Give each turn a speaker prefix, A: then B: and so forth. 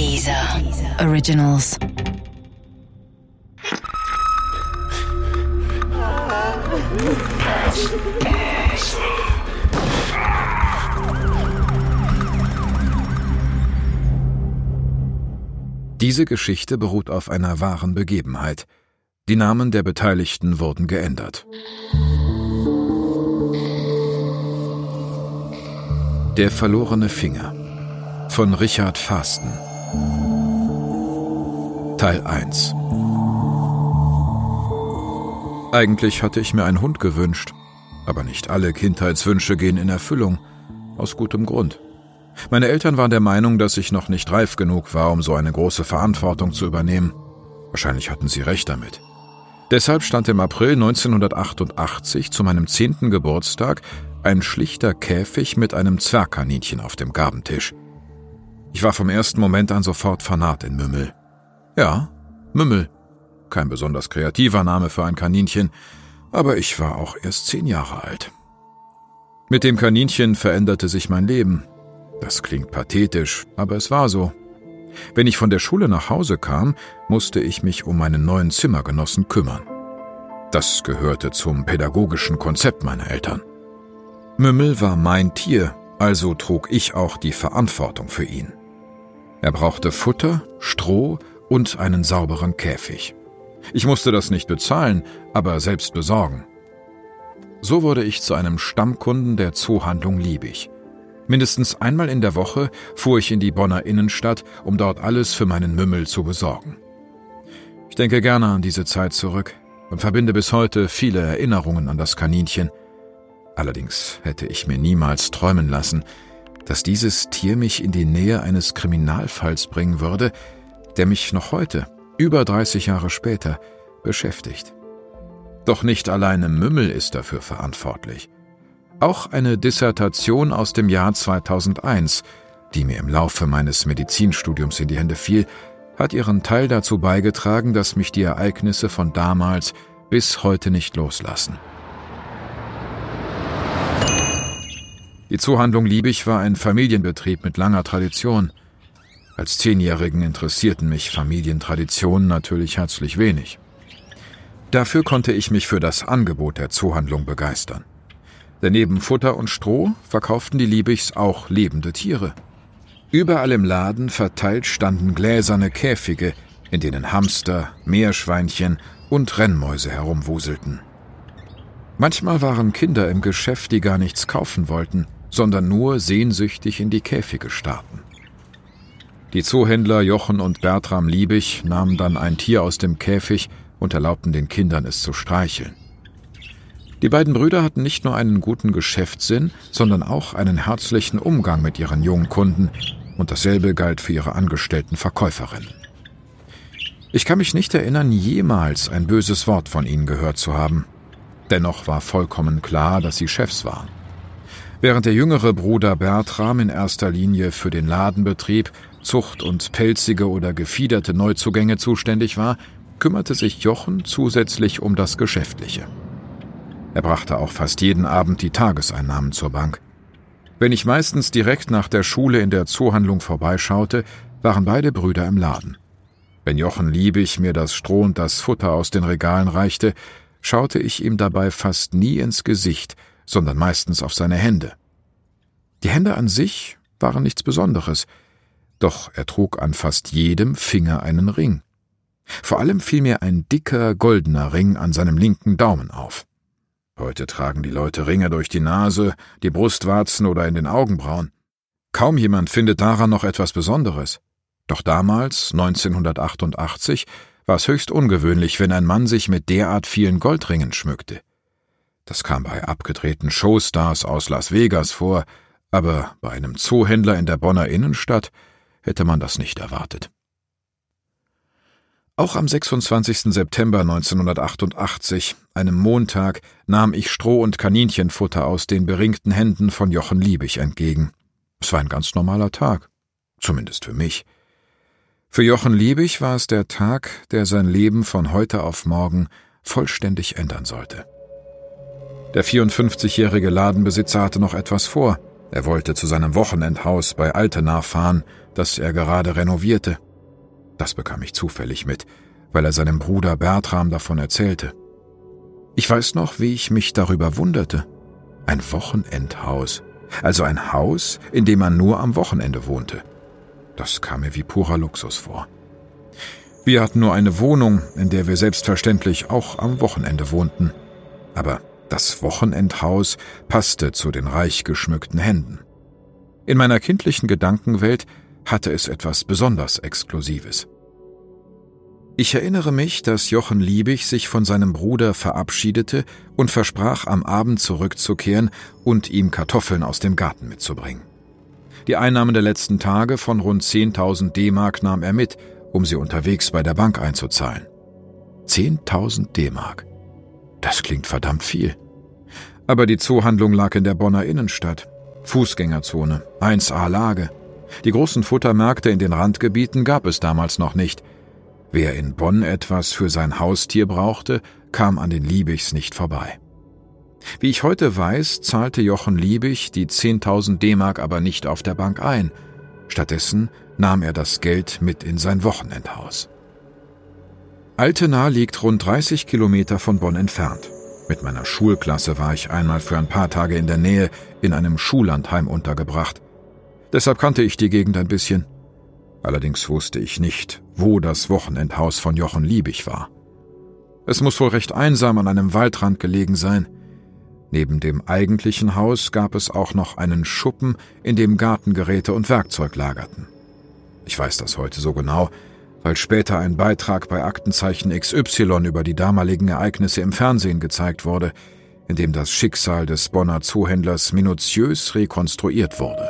A: Dieser Originals.
B: Diese Geschichte beruht auf einer wahren Begebenheit. Die Namen der Beteiligten wurden geändert. Der verlorene Finger von Richard Fasten Teil 1 Eigentlich hatte ich mir einen Hund gewünscht, aber nicht alle Kindheitswünsche gehen in Erfüllung, aus gutem Grund. Meine Eltern waren der Meinung, dass ich noch nicht reif genug war, um so eine große Verantwortung zu übernehmen. Wahrscheinlich hatten sie recht damit. Deshalb stand im April 1988 zu meinem zehnten Geburtstag ein schlichter Käfig mit einem Zwergkaninchen auf dem Gabentisch. Ich war vom ersten Moment an sofort fanat in Mümmel. Ja, Mümmel. Kein besonders kreativer Name für ein Kaninchen, aber ich war auch erst zehn Jahre alt. Mit dem Kaninchen veränderte sich mein Leben. Das klingt pathetisch, aber es war so. Wenn ich von der Schule nach Hause kam, musste ich mich um meinen neuen Zimmergenossen kümmern. Das gehörte zum pädagogischen Konzept meiner Eltern. Mümmel war mein Tier, also trug ich auch die Verantwortung für ihn. Er brauchte Futter, Stroh und einen sauberen Käfig. Ich musste das nicht bezahlen, aber selbst besorgen. So wurde ich zu einem Stammkunden der Zoohandlung Liebig. Mindestens einmal in der Woche fuhr ich in die Bonner Innenstadt, um dort alles für meinen Mümmel zu besorgen. Ich denke gerne an diese Zeit zurück und verbinde bis heute viele Erinnerungen an das Kaninchen. Allerdings hätte ich mir niemals träumen lassen, dass dieses Tier mich in die Nähe eines Kriminalfalls bringen würde, der mich noch heute, über 30 Jahre später, beschäftigt. Doch nicht alleine Mümmel ist dafür verantwortlich. Auch eine Dissertation aus dem Jahr 2001, die mir im Laufe meines Medizinstudiums in die Hände fiel, hat ihren Teil dazu beigetragen, dass mich die Ereignisse von damals bis heute nicht loslassen. Die Zoohandlung Liebig war ein Familienbetrieb mit langer Tradition. Als Zehnjährigen interessierten mich Familientraditionen natürlich herzlich wenig. Dafür konnte ich mich für das Angebot der Zoohandlung begeistern. Denn neben Futter und Stroh verkauften die Liebigs auch lebende Tiere. Überall im Laden verteilt standen gläserne Käfige, in denen Hamster, Meerschweinchen und Rennmäuse herumwuselten. Manchmal waren Kinder im Geschäft, die gar nichts kaufen wollten, sondern nur sehnsüchtig in die Käfige starrten. Die Zoohändler Jochen und Bertram Liebig nahmen dann ein Tier aus dem Käfig und erlaubten den Kindern es zu streicheln. Die beiden Brüder hatten nicht nur einen guten Geschäftssinn, sondern auch einen herzlichen Umgang mit ihren jungen Kunden, und dasselbe galt für ihre angestellten Verkäuferinnen. Ich kann mich nicht erinnern, jemals ein böses Wort von ihnen gehört zu haben. Dennoch war vollkommen klar, dass sie Chefs waren. Während der jüngere Bruder Bertram in erster Linie für den Ladenbetrieb, Zucht und pelzige oder gefiederte Neuzugänge zuständig war, kümmerte sich Jochen zusätzlich um das Geschäftliche. Er brachte auch fast jeden Abend die Tageseinnahmen zur Bank. Wenn ich meistens direkt nach der Schule in der Zoohandlung vorbeischaute, waren beide Brüder im Laden. Wenn Jochen Liebig mir das Stroh und das Futter aus den Regalen reichte, schaute ich ihm dabei fast nie ins Gesicht, sondern meistens auf seine Hände. Die Hände an sich waren nichts Besonderes, doch er trug an fast jedem Finger einen Ring. Vor allem fiel mir ein dicker goldener Ring an seinem linken Daumen auf. Heute tragen die Leute Ringe durch die Nase, die Brustwarzen oder in den Augenbrauen. Kaum jemand findet daran noch etwas Besonderes. Doch damals, 1988, war es höchst ungewöhnlich, wenn ein Mann sich mit derart vielen Goldringen schmückte. Das kam bei abgedrehten Showstars aus Las Vegas vor, aber bei einem Zoohändler in der Bonner Innenstadt hätte man das nicht erwartet. Auch am 26. September 1988, einem Montag, nahm ich Stroh- und Kaninchenfutter aus den beringten Händen von Jochen Liebig entgegen. Es war ein ganz normaler Tag, zumindest für mich. Für Jochen Liebig war es der Tag, der sein Leben von heute auf morgen vollständig ändern sollte. Der 54-jährige Ladenbesitzer hatte noch etwas vor. Er wollte zu seinem Wochenendhaus bei Altenach fahren, das er gerade renovierte. Das bekam ich zufällig mit, weil er seinem Bruder Bertram davon erzählte. Ich weiß noch, wie ich mich darüber wunderte. Ein Wochenendhaus, also ein Haus, in dem man nur am Wochenende wohnte. Das kam mir wie purer Luxus vor. Wir hatten nur eine Wohnung, in der wir selbstverständlich auch am Wochenende wohnten. Aber das Wochenendhaus passte zu den reich geschmückten Händen. In meiner kindlichen Gedankenwelt hatte es etwas besonders Exklusives. Ich erinnere mich, dass Jochen Liebig sich von seinem Bruder verabschiedete und versprach, am Abend zurückzukehren und ihm Kartoffeln aus dem Garten mitzubringen. Die Einnahmen der letzten Tage von rund 10.000 D-Mark nahm er mit, um sie unterwegs bei der Bank einzuzahlen. 10.000 D-Mark. Das klingt verdammt viel. Aber die Zoohandlung lag in der Bonner Innenstadt. Fußgängerzone, 1A Lage. Die großen Futtermärkte in den Randgebieten gab es damals noch nicht. Wer in Bonn etwas für sein Haustier brauchte, kam an den Liebigs nicht vorbei. Wie ich heute weiß, zahlte Jochen Liebig die 10.000 D-Mark aber nicht auf der Bank ein. Stattdessen nahm er das Geld mit in sein Wochenendhaus. Altena liegt rund 30 Kilometer von Bonn entfernt. Mit meiner Schulklasse war ich einmal für ein paar Tage in der Nähe in einem Schullandheim untergebracht. Deshalb kannte ich die Gegend ein bisschen. Allerdings wusste ich nicht, wo das Wochenendhaus von Jochen Liebig war. Es muss wohl recht einsam an einem Waldrand gelegen sein. Neben dem eigentlichen Haus gab es auch noch einen Schuppen, in dem Gartengeräte und Werkzeug lagerten. Ich weiß das heute so genau, weil später ein Beitrag bei Aktenzeichen XY über die damaligen Ereignisse im Fernsehen gezeigt wurde, in dem das Schicksal des Bonner Zuhändlers minutiös rekonstruiert wurde.